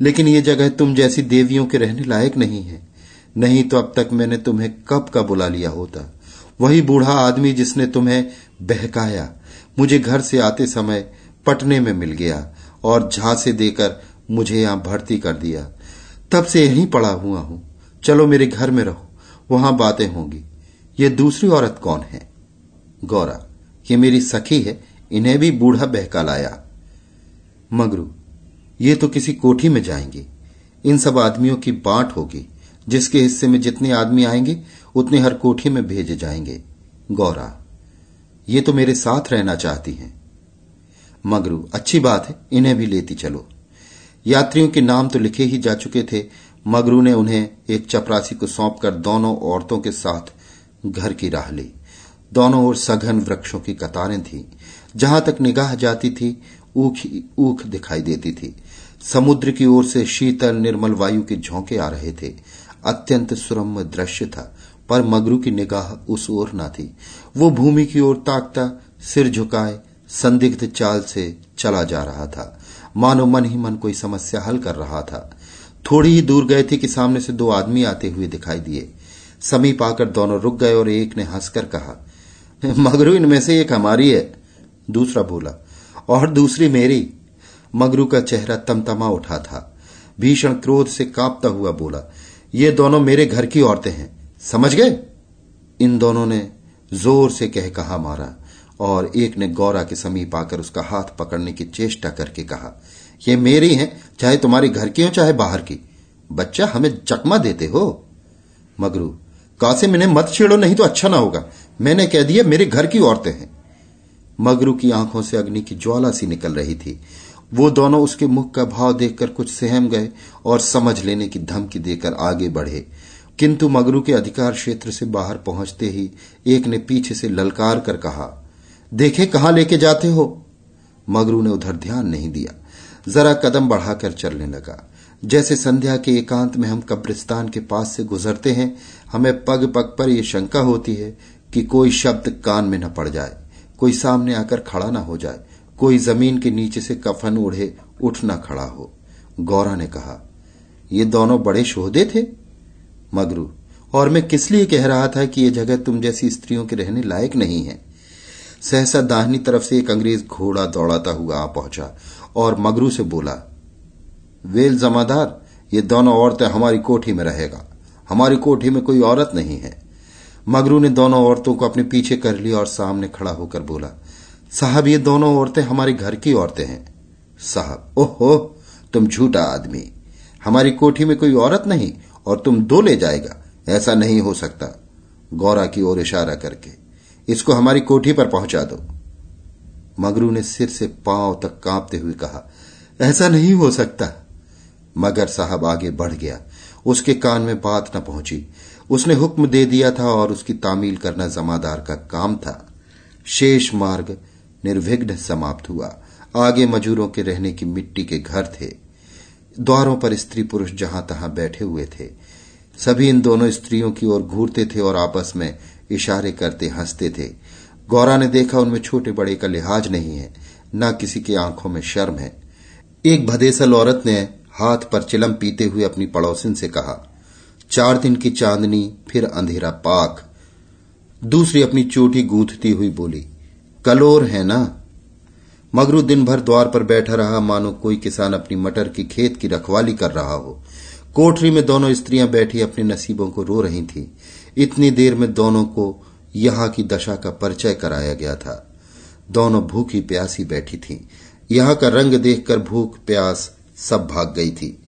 लेकिन ये जगह तुम जैसी देवियों के रहने लायक नहीं है। नहीं तो अब तक मैंने तुम्हें कब का बुला लिया होता? वही बूढ़ा आदमी जिसने तुम्हें बहकाया, मुझे घर से आते समय पटने में मिल गया और झांसे देकर मुझे यहाँ भर्ती कर दिया। तब से यहीं पड़ा हुआ हूँ। चलो मेरे घर में रहो, वहाँ बातें होंगी। ये दूसरी औरत कौन है? गौरा, ये मेरी सखी है, इन्हें भी बूढ़ा बहका लाया। मगरू ये तो किसी कोठी में जाएँगे। इन सब आदमियों की बांट होगी। जिसके हिस्से में जितने आदमी आएँगे, उतने हर कोठी में भेजे जाएँगे। गौरा, ये तो मेरे साथ रहना चाहती हैं। मगरू, अच्छी बात है, इन्हें भी लेती चलो। यात्रियों के नाम तो लिखे ही जा चुके थे। मगरू ने उन्हें एक चपरासी को सौंपकर दोनों औरतों के साथ घर की राह ली। दोनों ओर सघन वृक्षों की कतारें थी। जहाँ तक निगाह जाती थी ऊख ऊख दिखाई देती थी। समुद्र की ओर से शीतल निर्मल वायु के झोंके आ रहे थे। अत्यंत सुरम्य दृश्य था, पर मगरू की निगाह उस ओर न थी। वो भूमि की ओर ताकता, सिर झुकाए, संदिग्ध चाल से चला जा रहा था। मानो मन ही मन कोई समस्या हल कर रहा था। थोड़ी ही दूर गए थे कि सामने से दो आदमी आते हुए दिखाई दिए। समीप आकर दोनों रुक गए और एक ने हंसकर कहा, मगरू, इनमें से एक हमारी है। दूसरा बोला और दूसरी मेरी। मगरू का चेहरा तमतमा उठा था। भीषण क्रोध से कांपता हुआ बोला, ये दोनों मेरे घर की औरतें हैं। समझ गए? इन दोनों ने ज़ोर से कह कहा मारा और एक ने गौरा के समीप आकर उसका हाथ पकड़ने की चेष्टा करके कहा, ये मेरी हैं, चाहे तुम्हारी घर की हो, चाहे बाहर की। बच्चा, हमें चकमा देते हो? मगरू, कासिम, इन्हें मत छेड़ो, नहीं तो अच्छा ना होगा। मैंने कह दिया, मेरे घर की औरतें हैं। मगरू की आँखों से अग्नि की ज्वाला सी निकल रही थी। वो दोनों उसके मुख का भाव देखकर कुछ सहम गए और समझ लेने की धमकी देकर आगे बढ़े। किंतु मगरू के अधिकार क्षेत्र से बाहर पहुँचते ही एक ने पीछे से ललकार कर कहा, देखे कहाँ लेके जाते हो? मगरू ने उधर ध्यान नहीं दिया। जरा कदम बढ़ाकर चलने लगा। जैसे संध्या के एकांत में हम कब्रिस्तान के पास से गुजरते हैं, हमें पग पग पर यह शंका होती है कि कोई शब्द कान में न पड़ जाए। कोई सामने आकर खड़ा ना हो जाए, कोई ज़मीन के नीचे से कफन ओढ़े उठ न खड़ा हो। गौरा ने कहा, ये दोनों बड़े शोहदे थे? मगरू, और मैं किस लिए कह रहा था कि यह जगह तुम जैसी स्त्रियों के रहने लायक नहीं है? सहसा दाहिनी तरफ़ से एक अंग्रेज़ घोड़ा दौड़ाता हुआ आ पहुँचा और मगरू से बोला, वेल जमादार, ये दोनों औरतें हमारी कोठी में रहेगा। हमारी कोठी में कोई औरत नहीं है। मगरू ने दोनों औरतों को अपने पीछे कर लिया और सामने खड़ा होकर बोला, साहब, ये दोनों औरतें हमारे घर की औरतें हैं। साहब, ओहो, तुम झूठा आदमी। हमारी कोठी में कोई औरत नहीं और तुम दो ले जाएगा। ऐसा नहीं हो सकता। गौरा की ओर इशारा करके, इसको हमारी कोठी पर पहुँचा दो। मगरू ने सिर से पाँव तक कांपते हुए कहा, ऐसा नहीं हो सकता। मगर साहब आगे बढ़ गया। उसके कान में बात न पहुँची। उसने हुक्म दे दिया था और उसकी तामील करना जमादार का काम था। शेष मार्ग निर्विघ्न समाप्त हुआ। आगे मजूरों के रहने की मिट्टी के घर थे। द्वारों पर स्त्री पुरुष जहाँ तहां बैठे हुए थे। सभी इन दोनों स्त्रियों की ओर घूरते थे और आपस में इशारे करते हँसते थे। गौरा ने देखा उनमें छोटे बड़े का लिहाज नहीं है, न किसी की आँखों में शर्म है। एक भदेसल औरत ने हाथ पर चिलम पीते हुए अपनी पड़ोसिन से कहा चार दिन की चांदनी, फिर अंधेरा पाक। दूसरी अपनी चोटी गूंथती हुई बोली, कलोर है ना? मगरू दिन भर द्वार पर बैठा रहा, मानो कोई किसान अपनी मटर की खेत की रखवाली कर रहा हो। कोठरी में दोनों स्त्रियाँ बैठी अपने नसीबों को रो रही थी। इतनी देर में दोनों को यहाँ की दशा का परिचय कराया गया था। दोनों भूखी प्यासी बैठी थी। यहाँ का रंग देखकर भूख, प्यास सब भाग गई थी।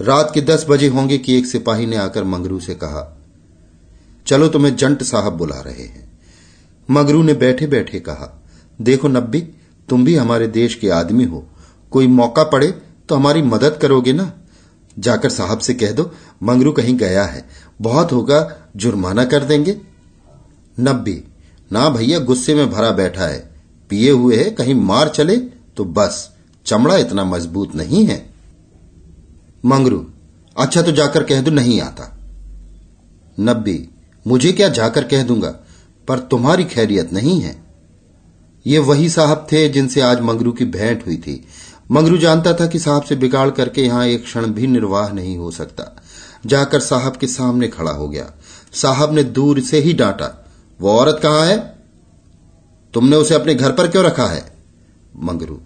रात के दस बजे होंगे कि एक सिपाही ने आकर मंगरू से कहा, चलो तुम्हें जंट साहब बुला रहे हैं। मगरू ने बैठे बैठे कहा, देखो नब्बी, तुम भी हमारे देश के आदमी हो। कोई मौका पड़े तो हमारी मदद करोगे ना? जाकर साहब से कह दो, मंगरू कहीं गया है, बहुत होगा, जुर्माना कर देंगे। नब्बी, ना भैया, गुस्से में भरा बैठा है। पिए हुए है, कहीं मार चले तो बस, चमड़ा इतना मज़बूत नहीं है। मंगरू अच्छा तो जाकर कह दो, नहीं आता। नब्बी, मुझे क्या जाकर कह दूँगा? पर तुम्हारी खैरियत नहीं है। ये वही साहब थे जिनसे आज मंगरू की भेंट हुई थी। मंगरू जानता था कि साहब से बिगाड़ करके यहाँ एक क्षण भी निर्वाह नहीं हो सकता। जाकर साहब के सामने खड़ा हो गया। साहब ने दूर से ही डांटा, वो औरत कहाँ है? तुमने उसे अपने घर पर क्यों रखा है? मंगरू,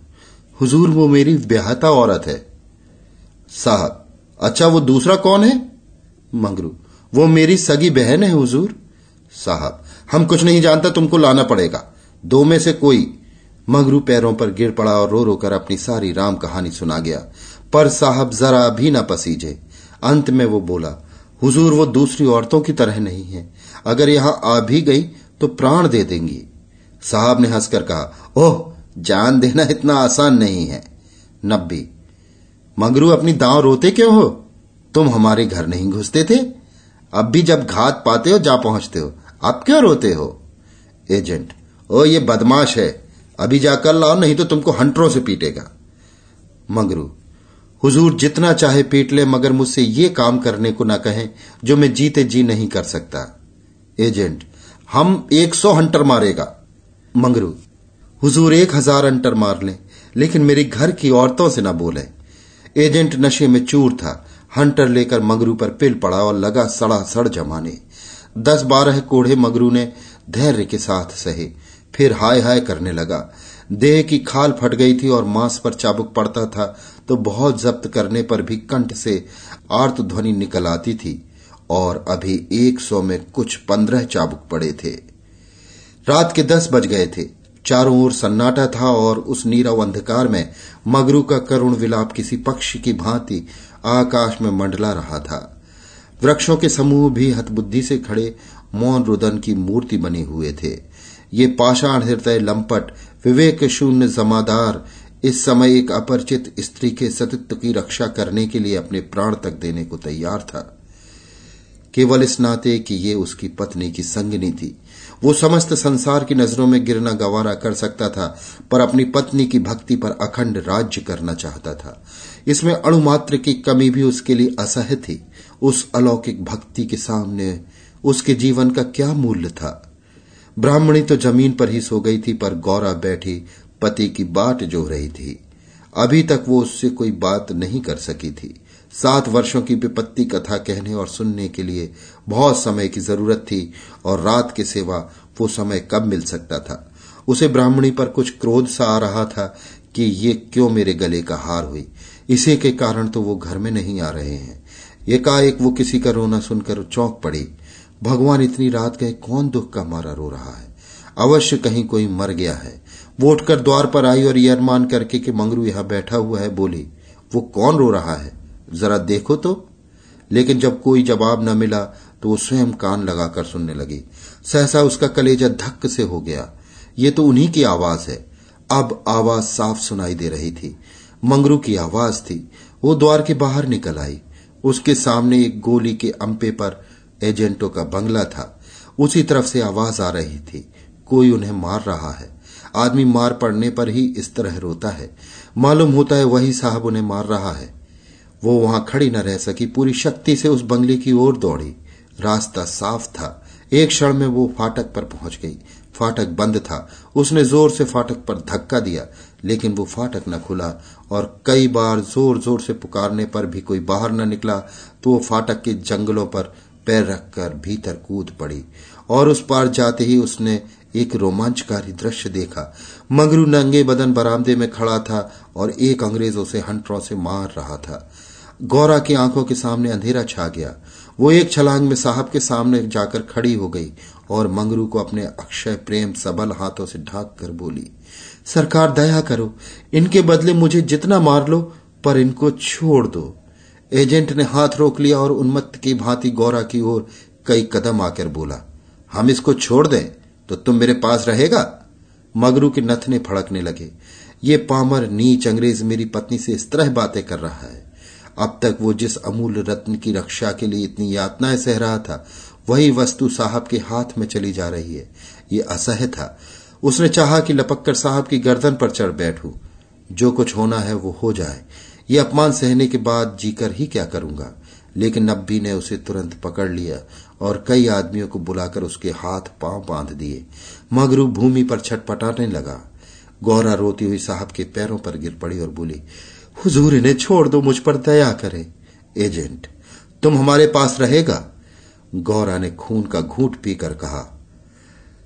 हुजूर, वो मेरी ब्याहता औरत है। साहब अच्छा वो दूसरा कौन है? मंगरू, वो मेरी सगी बहन है, हुजूर। साहब, हम कुछ नहीं जानता, तुमको लाना पड़ेगा। दो में से कोई। मंगरू पैरों पर गिर पड़ा और रो रो कर अपनी सारी राम कहानी सुना गया। पर साहब जरा भी ना पसीजे। अंत में वो बोला, हुजूर, वो दूसरी औरतों की तरह नहीं है। अगर यहाँ आ भी गई तो प्राण दे देंगी। साहब ने हंसकर कहा, ओह, जान देना इतना आसान नहीं है। नब्बी। मगरू अपनी दांव रोते क्यों हो? तुम हमारे घर नहीं घुसते थे। अब भी जब घात पाते हो, जा पहुँचते हो। अब क्यों रोते हो? एजेंट, ओ, ये बदमाश है। अभी जाकर लाओ, नहीं तो तुमको हंटरों से पीटेगा। मगरू, हुजूर जितना चाहे पीट ले, मगर मुझसे ये काम करने को ना कहें, जो मैं जीते जी नहीं कर सकता। एजेंट, हम एक सौ हंटर मारेगा। मंगरू, हुजूर एक हज़ार हंटर मार लें, लेकिन मेरी घर की औरतों से ना बोले। एजेंट नशे में चूर था। हंटर लेकर मगरू पर पिल पड़ा और लगा सड़ा सड़ जमाने। दस बारह कोढ़े मगरू ने धैर्य के साथ सहे। फिर हाय हाय करने लगा। देह की खाल फट गई थी और मांस पर चाबुक पड़ता था तो बहुत जब्त करने पर भी कंठ से आर्त ध्वनि निकल आती थी और अभी एक सौ में कुछ पंद्रह चाबुक पड़े थे। रात के दस बज गए थे। चारों ओर सन्नाटा था और उस नीरव अंधकार में मगरू का करुण विलाप किसी पक्षी की भांति आकाश में मंडला रहा था। वृक्षों के समूह भी हतबुद्धि से खड़े मौन रुदन की मूर्ति बने हुए थे। ये पाषाण हृदय लंपट, विवेक शून्य जमादार, इस समय एक अपरिचित स्त्री के सतित्व की रक्षा करने के लिए अपने प्राण तक देने को तैयार था। केवल इस नाते कि ये उसकी पत्नी की संगनी थी। वो समस्त संसार की नज़रों में गिरना गवारा कर सकता था, पर अपनी पत्नी की भक्ति पर अखंड राज्य करना चाहता था। इसमें अणुमात्र की कमी भी उसके लिए असह्य थी। उस अलौकिक भक्ति के सामने उसके जीवन का क्या मूल्य था? ब्राह्मणी तो ज़मीन पर ही सो गई थी, पर गौरा बैठी पति की बाट जो रही थी। अभी तक वो उससे कोई बात नहीं कर सकी थी। सात वर्षों की विपत्ति कथा कहने और सुनने के लिए बहुत समय की ज़रूरत थी और रात के सेवा वो समय कब मिल सकता था। उसे ब्राह्मणी पर कुछ क्रोध सा आ रहा था कि ये क्यों मेरे गले का हार हुई। इसी के कारण तो वो घर में नहीं आ रहे हैं। एकाएक वो किसी का रोना सुनकर चौंक पड़ी। भगवान इतनी रात गए, कौन दुख का मारा रो रहा है? अवश्य कहीं कोई मर गया है। वो उठकर द्वार पर आई और ये अरमान करके कि मंगरू यहाँ बैठा हुआ है, बोली, वो कौन रो रहा है? जरा देखो तो। लेकिन जब कोई जवाब न मिला तो वो स्वयं कान लगाकर सुनने लगी। सहसा उसका कलेजा धक्क से हो गया। ये तो उन्हीं की आवाज़ है। अब आवाज़ साफ़ सुनाई दे रही थी। मंगरू की आवाज़ थी। वो द्वार के बाहर निकल आई। उसके सामने एक गोली के अंपे पर एजेंटों का बंगला था। उसी तरफ़ से आवाज़ आ रही थी। कोई उन्हें मार रहा है। आदमी मार पड़ने पर ही इस तरह रोता है। मालूम होता है वही साहब उन्हें मार रहा है। वो वहाँ खड़ी न रह सकी। पूरी शक्ति से उस बंगले की ओर दौड़ी। रास्ता साफ़ था। एक क्षण में वो फाटक पर पहुँच गई। फाटक बंद था। उसने ज़ोर से फाटक पर धक्का दिया, लेकिन वो फाटक न खुला और कई बार ज़ोर ज़ोर से पुकारने पर भी कोई बाहर न निकला तो वो फाटक के जंगलों पर पैर रखकर भीतर कूद पड़ी और उस पार जाते ही उसने एक रोमांचकारी दृश्य देखा। मंगरू नंगे बदन बरामदे में खड़ा था और एक अंग्रेज़ उसे हंटरों से मार रहा था। गौरा की आँखों के सामने अंधेरा छा गया। वो एक छलांग में साहब के सामने जाकर खड़ी हो गई और मंगरू को अपने अक्षय प्रेम सबल हाथों से ढाक कर बोली, सरकार दया करो, इनके बदले मुझे जितना मार लो, पर इनको छोड़ दो। एजेंट ने हाथ रोक लिया और उन्मत्त की भांति गौरा की ओर कई कदम आकर बोला, हम इसको छोड़ दें तो तुम मेरे पास रहेगा? मगरू के नथने फड़कने लगे, ये पामर नीच अंग्रेज़ मेरी पत्नी से इस तरह बातें कर रहा है। अब तक वो जिस अमूल्य रत्न की रक्षा के लिए इतनी यातनाएँ सह रहा था, वही वस्तु साहब के हाथ में चली जा रही है। ये असह्य था। उसने चाहा कि लपककर साहब की गर्दन पर चढ़ बैठू। जो कुछ होना है वो हो जाए। ये अपमान सहने के बाद जीकर ही क्या करूँगा? लेकिन नब्बी ने उसे तुरंत पकड़ लिया और कई आदमियों को बुलाकर उसके हाथ पाँव बाँध दिए। मगरू भूमि पर छटपटाने लगा। गौरा रोती हुई साहब के पैरों पर गिर पड़ी और बोली हुजूर इन्हें छोड़ दो, मुझ पर दया करें। एजेंट, तुम हमारे पास रहेगा? गौरा ने खून का घूट पीकर कहा,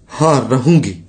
हाँ, रहूँगी।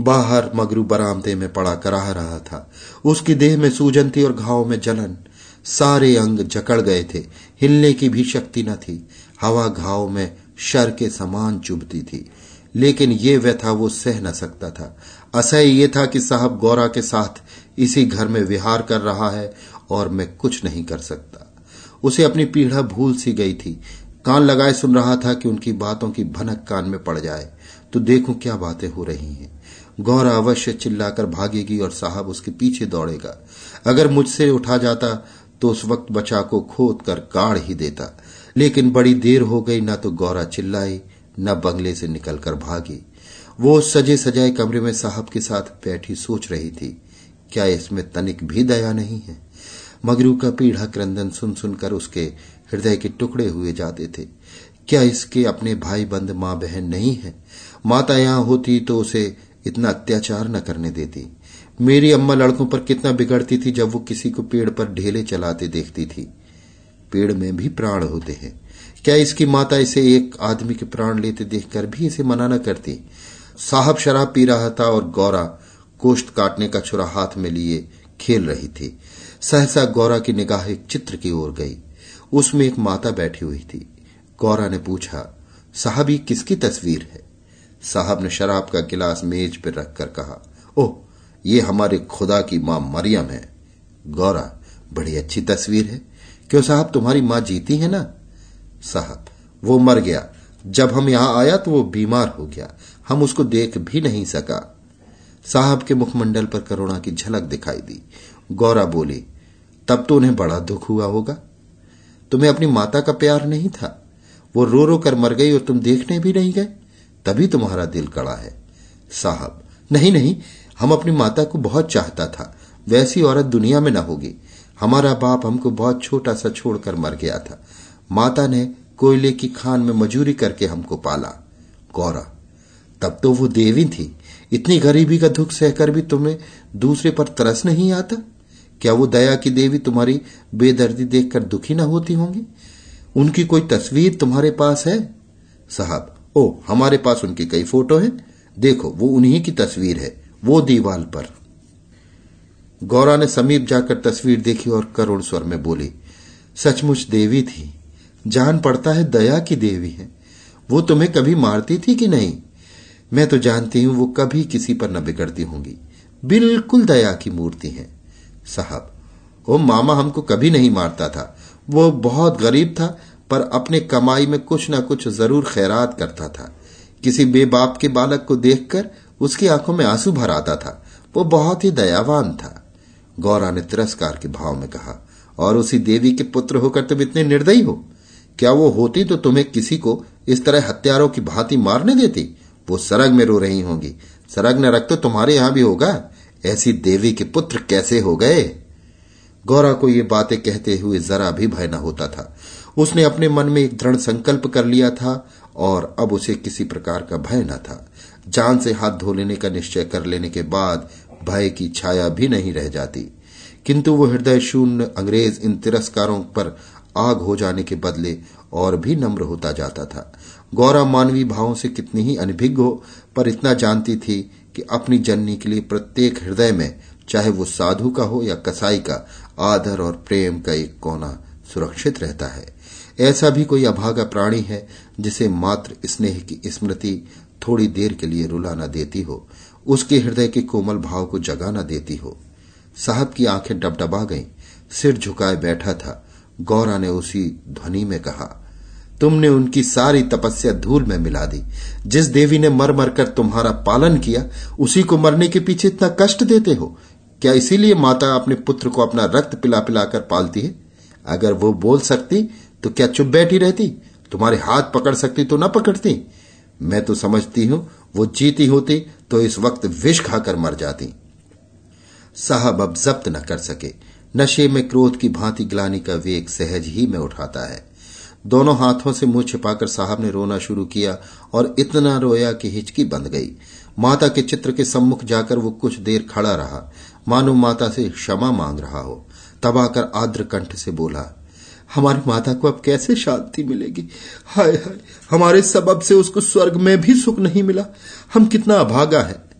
बाहर मगरू बरामदे में पड़ा कराह रहा था। उसकी देह में सूजन थी और घाव में जलन। सारे अंग जकड़ गए थे। हिलने की भी शक्ति न थी। हवा घाव में शर के समान चुभती थी। लेकिन ये व्यथा वो सह न सकता था। असह ये था कि साहब गौरा के साथ इसी घर में विहार कर रहा है और मैं कुछ नहीं कर सकता। उसे अपनी पीढ़ा भूल सी गई थी। कान लगाए सुन रहा था कि उनकी बातों की भनक कान में पड़ जाए। तो देखूँ क्या बातें हो रही हैं। गौरा अवश्य चिल्लाकर भागेगी और साहब उसके पीछे दौड़ेगा। अगर मुझसे उठा जाता तो उस वक्त बचा को खोद कर काढ़ ही देता। लेकिन बड़ी देर हो गई, न तो गौरा चिल्लाई, न बंगले से निकलकर भागी। वो सजे सजाए कमरे में साहब के साथ बैठी सोच रही थी। क्या इसमें तनिक भी दया नहीं है? मगरू का पीढ़ा क्रंदन सुन सुनकर उसके हृदय के टुकड़े हुए जाते थे। क्या इसके अपने भाई बंद माँ बहन नहीं है? माता यहाँ होती तो उसे इतना अत्याचार न करने देती। मेरी अम्मा लड़कों पर कितना बिगड़ती थी जब वो किसी को पेड़ पर ढेले चलाते देखती थी। पेड़ में भी प्राण होते हैं। क्या इसकी माता इसे एक आदमी के प्राण लेते देखकर भी इसे मना न करती? साहब शराब पी रहा था और गौरा कोष्ठ काटने का छुरा हाथ में लिए खेल रही थी। सहसा गौरा की निगाह एक चित्र की ओर गई। उसमें एक माता बैठी हुई थी। गौरा ने पूछा, साहब, ये किसकी तस्वीर है? साहब ने शराब का गिलास मेज पर रखकर कहा, ओह, ये हमारे खुदा की माँ मरियम है। गौरा, बड़ी अच्छी तस्वीर है। क्यों साहब, तुम्हारी माँ जीती है ना? साहब, वो मर गया। जब हम यहाँ आया तो वो बीमार हो गया। हम उसको देख भी नहीं सका। साहब के मुखमंडल पर करुणा की झलक दिखाई दी। गौरा बोली, तब तो उन्हें बड़ा दुख हुआ होगा। तुम्हें अपनी माता का प्यार नहीं था। वो रो रो कर मर गई और तुम देखने भी नहीं गए। तभी तुम्हारा दिल कड़ा है। साहब, नहीं नहीं, हम अपनी माता को बहुत चाहता था। वैसी औरत दुनिया में न होगी। हमारा बाप हमको बहुत छोटा सा छोड़कर मर गया था। माता ने कोयले की खान में मजूरी करके हमको पाला। गौरा, तब तो वो देवी थी। इतनी गरीबी का दुख सहकर भी तुम्हें दूसरे पर तरस नहीं आता? क्या वो दया की देवी तुम्हारी बेदर्दी देखकर दुखी ना होती होंगी? उनकी कोई तस्वीर तुम्हारे पास है? साहब, ओ, हमारे पास उनकी कई फ़ोटो हैं। देखो, वो उन्हीं की तस्वीर है, वो दीवाल पर। गौरा ने समीप जाकर तस्वीर देखी और करुण स्वर में बोली, सचमुच देवी थी, जान पड़ता है दया की देवी है। वो तुम्हें कभी मारती थी कि नहीं? मैं तो जानती हूँ वो कभी किसी पर न बिगड़ती होंगी। बिल्कुल दया की मूर्ति है। साहब वो मामा हमको कभी नहीं मारता था। वो बहुत गरीब था, पर अपने कमाई में कुछ न कुछ ज़रूर खैरात करता था। किसी बेबाप के बालक को देखकर उसकी आँखों में आँसू भर आता था। वो बहुत ही दयावान था। गौरा ने तिरस्कार के भाव में कहा, और उसी देवी के पुत्र होकर तुम इतने निर्दयी हो? क्या वो होती तो तुम्हें किसी को इस तरह हत्यारों की भांति मारने देती? वो सरग में रो रही होंगी। सरग न रख तो तुम्हारे यहाँ भी होगा? ऐसी देवी के पुत्र कैसे हो गए? गौरा को ये बातें कहते हुए जरा भी भय न होता था। उसने अपने मन में एक दृढ़ संकल्प कर लिया था और अब उसे किसी प्रकार का भय न था। जान से हाथ धो लेने का निश्चय कर लेने के बाद भय की छाया भी नहीं रह जाती। किंतु वो हृदय शून्य अंग्रेज़ इन तिरस्कारों पर आग हो जाने के बदले और भी नम्र होता जाता था। गौरा मानवीय भावों से कितनी ही अनभिज्ञ हो, पर इतना जानती थी कि अपनी जननी के लिए प्रत्येक हृदय में, चाहे वो साधु का हो या कसाई का, आदर और प्रेम का एक कोना सुरक्षित रहता है। ऐसा भी कोई अभागा प्राणी है, जिसे मात्र स्नेह की स्मृति थोड़ी देर के लिए रुला न देती हो, उसके हृदय के कोमल भाव को जगा न देती हो। साहब की आँखें डबडबा गईं, सिर झुकाए बैठा था, गौरा ने उसी ध्वनि में कहा तुमने उनकी सारी तपस्या धूल में मिला दी। जिस देवी ने मर मर कर तुम्हारा पालन किया, उसी को मरने के पीछे इतना कष्ट देते हो। क्या इसीलिए माता अपने पुत्र को अपना रक्त पिला पिलाकर पालती है? अगर वो बोल सकती तो क्या चुप बैठी रहती? तुम्हारे हाथ पकड़ सकती तो ना पकड़ती। मैं तो समझती हूँ, वो जीती होती तो इस वक्त विष खाकर मर जाती। साहब अब जब्त न कर सके। नशे में क्रोध की भांति ग्लानी का वेग सहज ही में उठाता है। दोनों हाथों से मुँह छिपाकर साहब ने रोना शुरू किया और इतना रोया कि हिचकी बंद गई। माता के चित्र के सम्मुख जाकर वो कुछ देर खड़ा रहा। मानो माता से क्षमा मांग रहा हो। तब आकर आद्र कंठ से बोला, हमारी माता को अब कैसे शांति मिलेगी? हाय हाय, हमारे सबब से उसको स्वर्ग में भी सुख नहीं मिला। हम कितना अभागा है।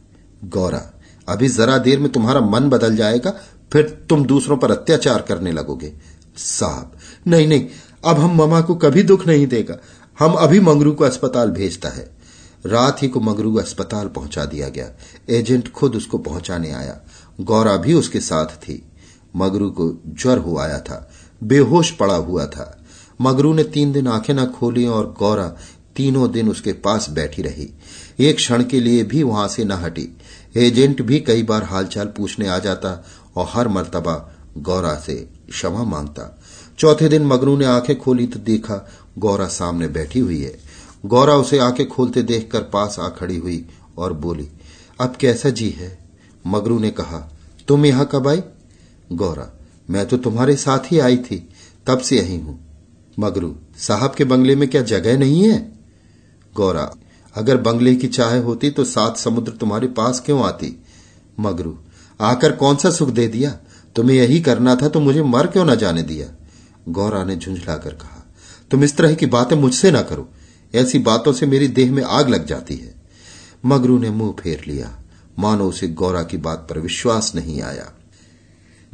गौरा, अभी जरा देर में तुम्हारा मन बदल जाएगा, फिर तुम दूसरों पर अत्याचार करने लगोगे। साहब, नहीं नहीं अब हम ममा को कभी दुख नहीं देगा। हम अभी मंगरू को अस्पताल भेजता है। रात ही को मंगरू अस्पताल पहुँचा दिया गया। एजेंट खुद उसको पहुँचाने आया। गौरा भी उसके साथ थी। मगरू को ज्वर हो आया था। बेहोश पड़ा हुआ था। मगरू ने तीन दिन आँखें न खोली और गौरा तीनों दिन उसके पास बैठी रही। एक क्षण के लिए भी वहाँ से न हटी। एजेंट भी कई बार हालचाल पूछने आ जाता और हर मर्तबा गौरा से क्षमा माँगता। चौथे दिन मगरू ने आँखें खोली तो देखा गौरा सामने बैठी हुई है। गौरा उसे आँखें खोलते देखकर पास आ खड़ी हुई और बोली, अब कैसा जी है? मगरू ने कहा, तुम यहाँ कब आई? गौरा, मैं तो तुम्हारे साथ ही आई थी, तब से यही हूँ। मगरू साहब के बंगले में क्या जगह नहीं है? गौरा, अगर बंगले की चाह होती तो सात समुद्र तुम्हारे पास क्यों आती? मगरू आकर कौन सा सुख दे दिया? तुम्हें यही करना था तो मुझे मर क्यों ना जाने दिया? गौरा ने झुंझलाकर कहा, तुम इस तरह की बातें मुझसे ना करो। ऐसी बातों से मेरी देह में आग लग जाती है मगरू ने मुँह फेर लिया। मानो उसे गौरा की बात पर विश्वास नहीं आया।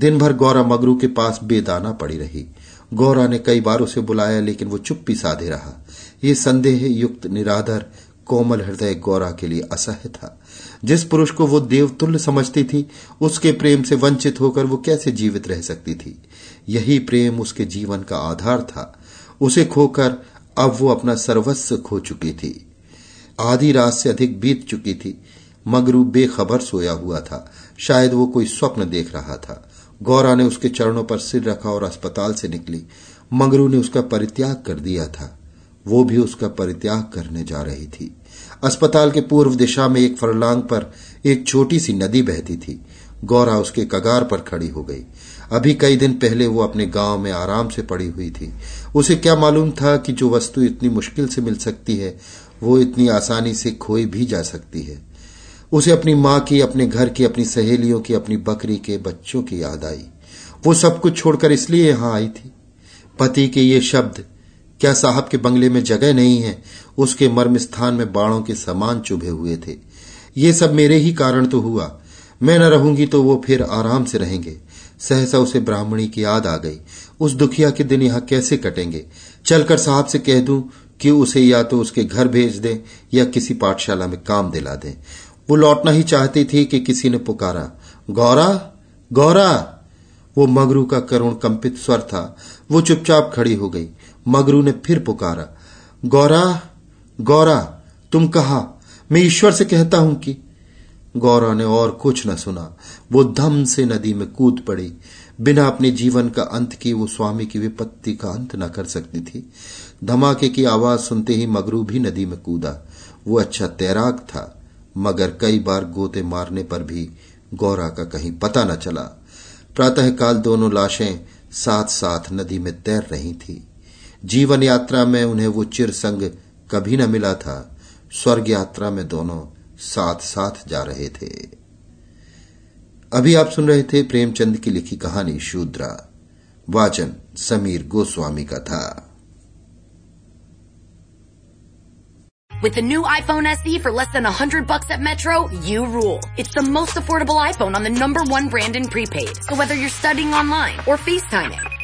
दिन भर गौरा मगरू के पास बेदाना पड़ी रही। गौरा ने कई बार उसे बुलाया, लेकिन वो चुप्पी साधे रहा। ये संदेह युक्त निराधर कोमल हृदय गौरा के लिए असह्य था। जिस पुरुष को वो देवतुल्य समझती थी, उसके प्रेम से वंचित होकर वो कैसे जीवित रह सकती थी? यही प्रेम उसके जीवन का आधार था। उसे खोकर अब वो अपना सर्वस्व खो चुकी थी। आधी रात से अधिक बीत चुकी थी, मगरू बेखबर सोया हुआ था। शायद वो कोई स्वप्न देख रहा था। गौरा ने उसके चरणों पर सिर रखा और अस्पताल से निकली। मंगरू ने उसका परित्याग कर दिया था। वो भी उसका परित्याग करने जा रही थी। अस्पताल के पूर्व दिशा में एक फरलांग पर एक छोटी सी नदी बहती थी। गौरा उसके कगार पर खड़ी हो गई। अभी कई दिन पहले वो अपने गाँव में आराम से पड़ी हुई थी। उसे क्या मालूम था कि जो वस्तु इतनी मुश्किल से मिल सकती है, वो इतनी आसानी से खोई भी जा सकती है। उसे अपनी माँ की, अपने घर की, अपनी सहेलियों की, अपनी बकरी के बच्चों की याद आई। वो सब कुछ छोड़कर इसलिए यहाँ आई थी। पति के ये शब्द क्या साहब के बंगले में जगह नहीं है? उसके मर्म स्थान में बाणों के समान चुभे हुए थे। ये सब मेरे ही कारण तो हुआ। मैं न रहूँगी तो वो फिर आराम से रहेंगे। सहसा उसे ब्राह्मणी की याद आ गई। उस दुखिया के दिन यहाँ कैसे कटेंगे? चलकर साहब से कह दूँ कि उसे या तो उसके घर भेज दें या किसी पाठशाला में काम दिला दें। वो लौटना ही चाहती थी कि किसी ने पुकारा, गौरा गौरा! वो मगरू का करुण कंपित स्वर था। वो चुपचाप खड़ी हो गई। मगरू ने फिर पुकारा, गौरा गौरा, तुम कहा? मैं ईश्वर से कहता हूँ कि गौरा ने और कुछ न सुना। वो धम से नदी में कूद पड़ी। बिना अपने जीवन का अंत की वो स्वामी की विपत्ति का अंत न कर सकती थी। धमाके की आवाज़ सुनते ही मगरू भी नदी में कूदा। वो अच्छा तैराक था, मगर कई बार गोते मारने पर भी गौरा का कहीं पता न चला। प्रातःकाल दोनों लाशें साथ साथ नदी में तैर रही थी। जीवन यात्रा में उन्हें वो चिर संग कभी न मिला था स्वर्ग यात्रा में दोनों साथ साथ जा रहे थे अभी आप सुन रहे थे प्रेमचंद की लिखी कहानी शूद्रा वाचन समीर गोस्वामी का था With the new iPhone SE for less than 100 bucks at Metro, you rule. It's the most affordable iPhone on the number one brand in prepaid. So whether you're studying online or FaceTiming,